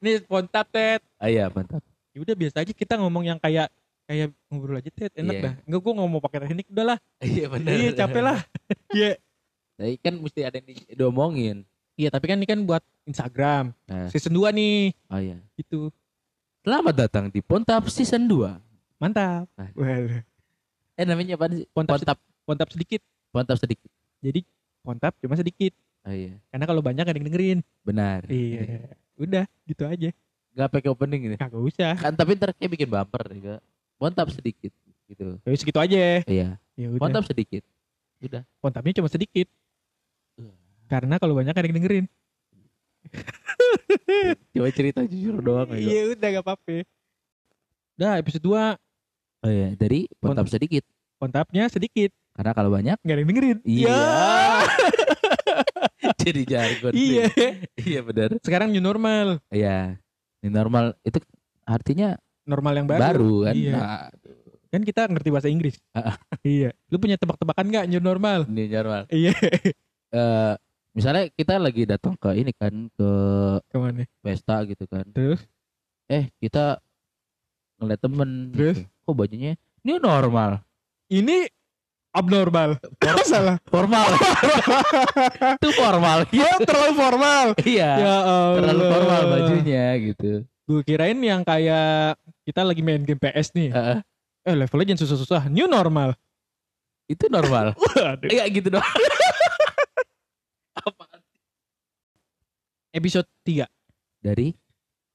Nih pontap tet. Ah, iya mantap. Ya udah biasa aja kita ngomong yang kayak kayak ngobrol aja tet enak Iya. dah. Enggak gua ngomong pakai teknik udah lah. Iya benar. Iya capek lah. Iya. Tapi kan mesti ada yang di- diomongin. Iya tapi kan ini kan buat Instagram. Nah, Season 2 nih. oh iya. Gitu. Selamat datang di Pontap Season 2. Mantap. Nah. Waduh. Eh namanya apa sih? Pontap, Pontap. pontap sedikit. Pontap sedikit. Jadi pontap cuma sedikit. Oh iya. Karena kalau banyak ada yang dengerin. Benar. Iya. Udah gitu aja. Gak pakai opening ini. Kagak usah. Kan tapi ntar kayak bikin bumper juga. Pontap sedikit gitu. Ya segitu aja. Iya. Ya udah. Pontap sedikit. Udah. Pontapnya cuma sedikit. Iya. Karena kalau banyak ada yang dengerin. Coba cerita jujur doang ya. Iya udah gak apa-apa. Udah episode 2 Oh iya, dari pontap sedikit. pontapnya sedikit. Karena kalau banyak Gak ada yang dengerin. Iya. Ya. jadi jargon. Iya. iya benar. Sekarang new normal. Iya. Ini normal itu artinya Normal yang baru. baru, kan. Iya. Nah, Kan kita ngerti bahasa Inggris. Iya. Lu punya tebak-tebakan gak new normal? ini normal. Iya. Eh misalnya kita lagi datang ke ini kan ke Ke mana? pesta gitu kan. Terus? Eh, kita ngeliat temen Terus? gitu. Kok bajunya new normal. Ini abnormal. Salah. Formal. itu formal. Oh, terlalu formal. iya. ya Allah. Terlalu formal bajunya gitu. Gue kirain yang kayak kita lagi main game PS nih. Heeh. Eh levelnya jangan susah-susah. New normal. itu normal. Waduh. Iya gitu dong. Apaan? Episode 3. Dari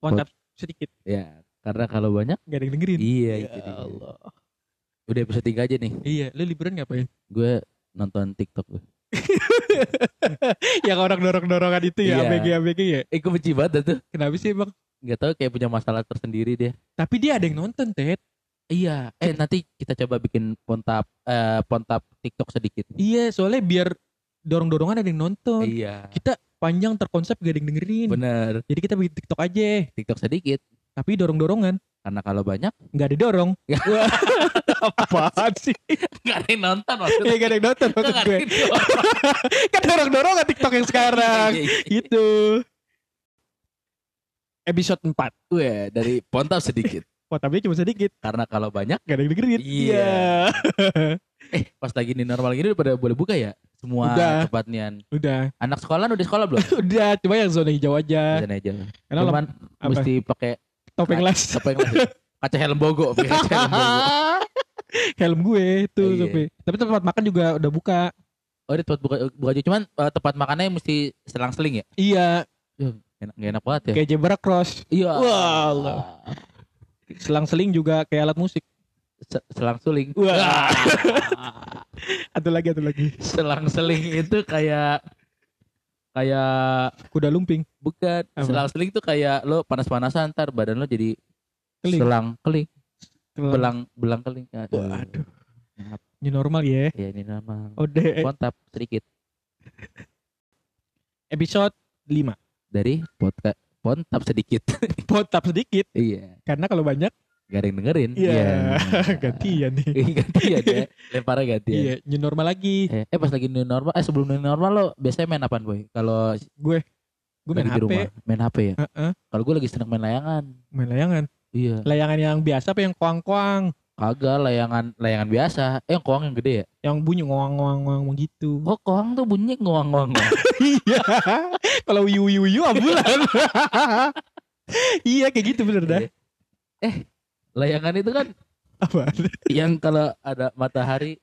Pontap sedikit. ya karena kalau banyak Gak ada yang dengerin. iya Ya itu dia. Udah episode 3 aja nih. Iya, lu liburan ngapain? Gue nonton TikTok gue. yang orang dorong-dorongan itu ya, Iya. ABG-ABG ya. Eh gue benci banget tuh. Kenapa sih bang? Gak tau kayak punya masalah tersendiri dia. Tapi dia ada yang nonton, Ted. Iya. Eh nanti kita coba bikin pontap eh, pontap TikTok sedikit. Iya, soalnya biar dorong-dorongan ada yang nonton. Iya. Kita panjang terkonsep gak ada yang dengerin. Bener. Jadi kita bikin TikTok aja. TikTok sedikit. Tapi dorong-dorongan. Karena kalau banyak Gak ada dorong. Ya. Wah, Apaan sih? gak ada yang nonton Ya maksudnya. gak ada yang nonton maksud gue. yang nonton. Kan dorong-dorongan TikTok yang sekarang. Iya, iya. Gitu. Episode 4. Weh, dari pontap sedikit. Potabnya cuma sedikit. Karena kalau banyak Gak ada yang dengerin. Iya. eh pas lagi ini normal gini udah pada boleh buka ya? Semua Udah. tempat nian. Udah. Anak sekolah udah sekolah belum? Udah. Cuma yang zona hijau aja. Sana aja. Karena Cuman mesti pakai topeng las. yang lain? Kaca helm bogo, kaca helm bogo. Helm gue tuh Iya. tapi tempat makan juga udah buka. Oh, di tempat buka, buka aja. Cuman eh, tempat makannya mesti selang-seling ya? Iya, Enak, gak enak banget ya? kayak Jebra Cross. Iya. Wah, Allah. Selang-seling juga kayak alat musik. Se- Selang-seling. Wah. Ada lagi, ada lagi. Selang-seling itu kayak kayak Kuda lumping. bukan Apa? selang-seling tuh kayak lo panas-panasan ntar badan lo jadi Keling. selang keling. Belang belang keling Aduh. Maaf. Ini normal ya. ya ini nama Udah kontap sedikit. Episode 5. dari podcast pontap sedikit. Potap sedikit? Iya. Karena kalau banyak? Gak ada yang dengerin. Iya, gantian nih. Iya, gantian ya. Lemparnya gantian. Iya, new normal lagi. eh, eh pas lagi new normal eh sebelum new normal lo biasanya main apaan boy? Kalau Gue gue main HP. rumah main HP ya? Heeh, kalau gue lagi seneng main layangan. Main layangan. Iya Layangan yang biasa apa yang kuang-kuang? kagak layangan layangan biasa eh yang koang yang gede ya Yang bunyi ngoang-ngoang gitu. kok koang tuh bunyi ngoang ngoang iya. Kalau wiu wiu wiu ambulan. iya kayak gitu bener dah. Iya. eh layangan itu kan Apa? yang kalau ada matahari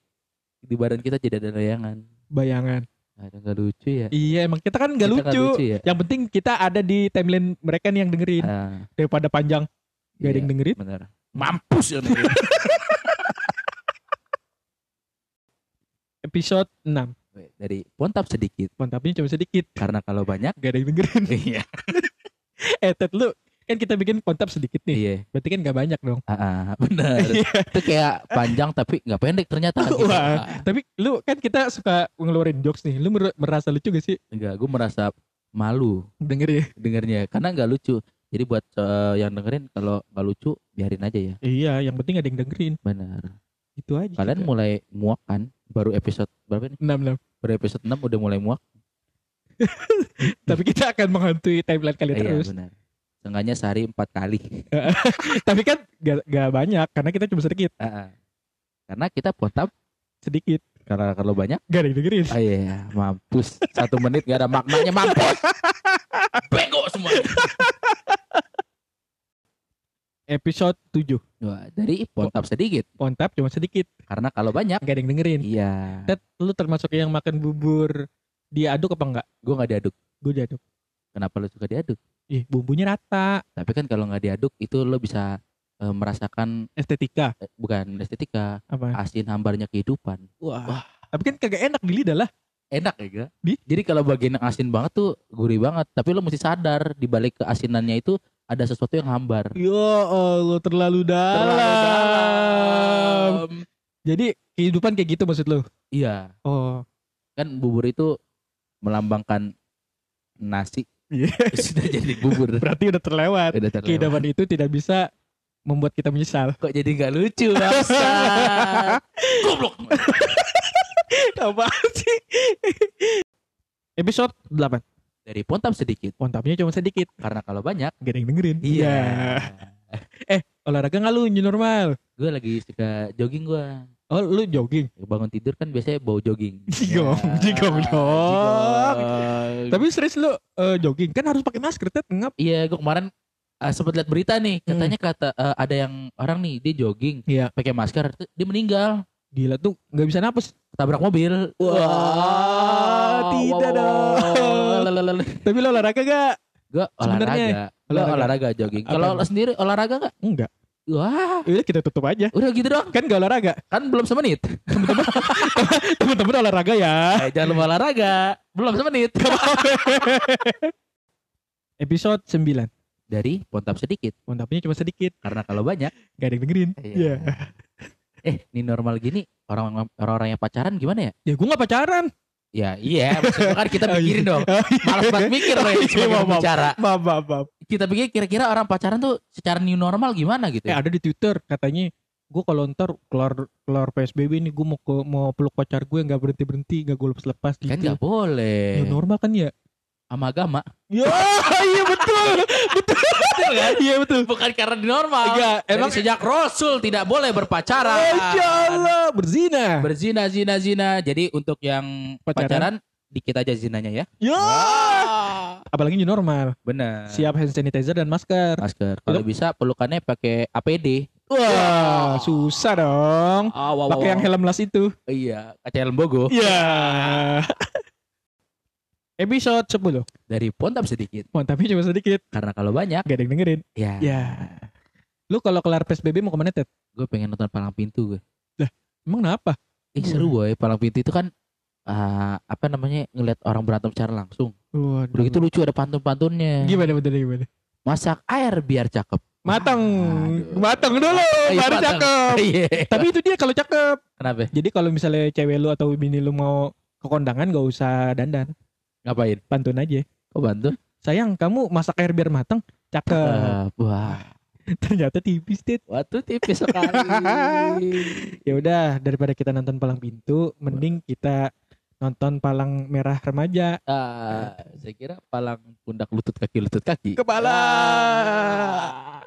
di badan kita jadi ada layangan Bayangan. ada nggak lucu ya Iya emang kita kan gak Kita lucu. ya Yang penting kita ada di timeline mereka nih yang dengerin. Ah, Daripada panjang gak ada iya, yang dengerin. bener mampus ya dengerin. Episode 6. Weh, dari pontap sedikit Mantapnya cuma sedikit. karena kalau banyak Gak ada yang dengerin. iya eh Ted lu kan kita bikin kontap sedikit nih. iya Berarti kan gak banyak dong. ah, ah, bener itu kayak panjang tapi nggak pendek ternyata gitu. Wah. Ah, Tapi lu kan kita suka ngeluarin jokes nih. Lu mer- merasa lucu gak sih enggak gue merasa malu denger ya? dengernya karena nggak lucu jadi buat eh, yang dengerin kalau nggak lucu biarin aja ya Iya, yang penting ada yang dengerin. benar Itu aja. kalian kita. mulai muak kan baru episode berapa nih enam enam. baru episode 6 udah mulai muak Tapi kita akan menghantui timeline kalian iya terus. benar Seenggaknya sehari empat kali. Tapi kan gak, gak banyak karena kita cuma sedikit, ah. Karena kita pontap sedikit. karena kalau banyak Gak ada yang dengerin. Ah iya, mampus. Satu menit gak ada maknanya mampus. Bego semua. Episode 7. Wah, dari pontap sedikit. Pontap cuma sedikit, Karena kalau banyak, gak ada yang dengerin. iya. Ted, lu termasuk yang makan bubur diaduk apa enggak? Gue nggak diaduk. Gue diaduk. Kenapa lo suka diaduk? Ih, bumbunya rata, Tapi kan kalau nggak diaduk itu lo bisa eh, merasakan estetika. eh, bukan estetika, Apa? asin hambarnya kehidupan. Wah. Tapi kan kagak enak di lidah lah. Enak ya gak? Di? Jadi kalau bagian yang asin banget tuh gurih banget. Tapi lo mesti sadar di balik keasinannya itu ada sesuatu yang hambar. Ya Allah, terlalu dalam. Terlalu dalam. Jadi kehidupan kayak gitu maksud lu? Iya, Oh, kan bubur itu melambangkan nasi iya. sudah jadi bubur. Berarti udah terlewat. Udah terlewat. Kehidupan itu tidak bisa membuat kita menyesal. Kok jadi nggak lucu bangsa? Goblok. Apa sih? Episode 8. Dari pontap sedikit Pontapnya cuma sedikit. karena kalau banyak Gak ada yang dengerin. iya. Olahraga nggak lu new normal? gue lagi suka jogging gue. Oh, lu jogging. Bangun tidur kan biasanya bau jogging. Jigong, Ya, jigong dong. jigong. Tapi serius lu eh, jogging kan harus pakai masker, Ted. Ngap. Iya, gue kemarin uh, sempat lihat berita nih, katanya kata eh, ada yang orang nih dia jogging Iya. pakai masker, dia meninggal, Gila tuh nggak bisa napas. tabrak mobil. Wah, tidak dong. Tapi lu olahraga gak? Gue Sebenarnya, olahraga, lo olahraga. olahraga jogging. Kalau lo sendiri olahraga gak? Enggak. Wah, Udah kita tutup aja. udah gitu dong. Kan gak olahraga. Kan belum semenit. Temen-temen olahraga ya. Eh, jangan lupa olahraga. Belum semenit. Episode 9. Dari pontap sedikit. Pontapnya cuma sedikit. Karena kalau banyak, Gak ada yang dengerin. Iya. Iya. eh, ini normal gini orang orang yang pacaran gimana ya? Ya gue gak pacaran. Ya iya, maksudnya kan kita Oh, iya. pikirin dong. Oh, iya. Malas banget mikir loh ya, Iya, maaf, bicara. Maaf, maaf, maaf. Kita pikir kira-kira orang pacaran tuh secara new normal gimana gitu. Eh ada di Twitter katanya gue kalau ntar keluar keluar PSBB nih gue mau ke, mau peluk pacar gue nggak berhenti berhenti nggak gue lepas lepas gitu. Kan nggak boleh. Ya normal kan ya? Sama agama. Ya iya betul betul Betul kan? iya betul. Bukan karena di normal. Iya, Emang emang- sejak Rasul tidak boleh berpacaran. Masya Allah berzina. Berzina, zina, zina. Jadi untuk yang Pacaran. pacaran, dikit aja zinanya ya. Ya. Apalagi new normal. Benar. Siap hand sanitizer dan masker. Masker. Kalau bisa pelukannya pakai APD. Wah susah dong. Ah, wow, Pakai yang helm las itu. Iya, kaca helm bogo. Iya. Episode 10 Dari pontap sedikit. Mantapnya cuma sedikit Karena kalau banyak, Gak ada yang dengerin ya. Ya Lu kalau kelar PSBB mau ke mana Ted? Gue pengen nonton palang pintu gue. Emang kenapa? Ih seru boy, palang pintu itu kan ah, apa namanya ngeliat orang berantem secara langsung. Waduh Udah gitu lucu ada pantun-pantunnya. Gimana betul gimana? Masak air biar cakep. Matang Aduh. Matang dulu Iya, Baru matang. cakep Iya. Tapi itu dia kalau cakep Kenapa? Jadi kalau misalnya cewek lu atau bini lu mau ke kondangan gak usah dandan Ngapain? Pantun aja Kok bantu? Sayang kamu masak air biar matang Cakep Eh, wah, Ternyata tipis Tit waktu tipis sekali. ya udah daripada kita nonton palang pintu Mending kita nonton palang merah remaja Ah, saya kira palang pundak lutut kaki lutut kaki. Kepala Ah.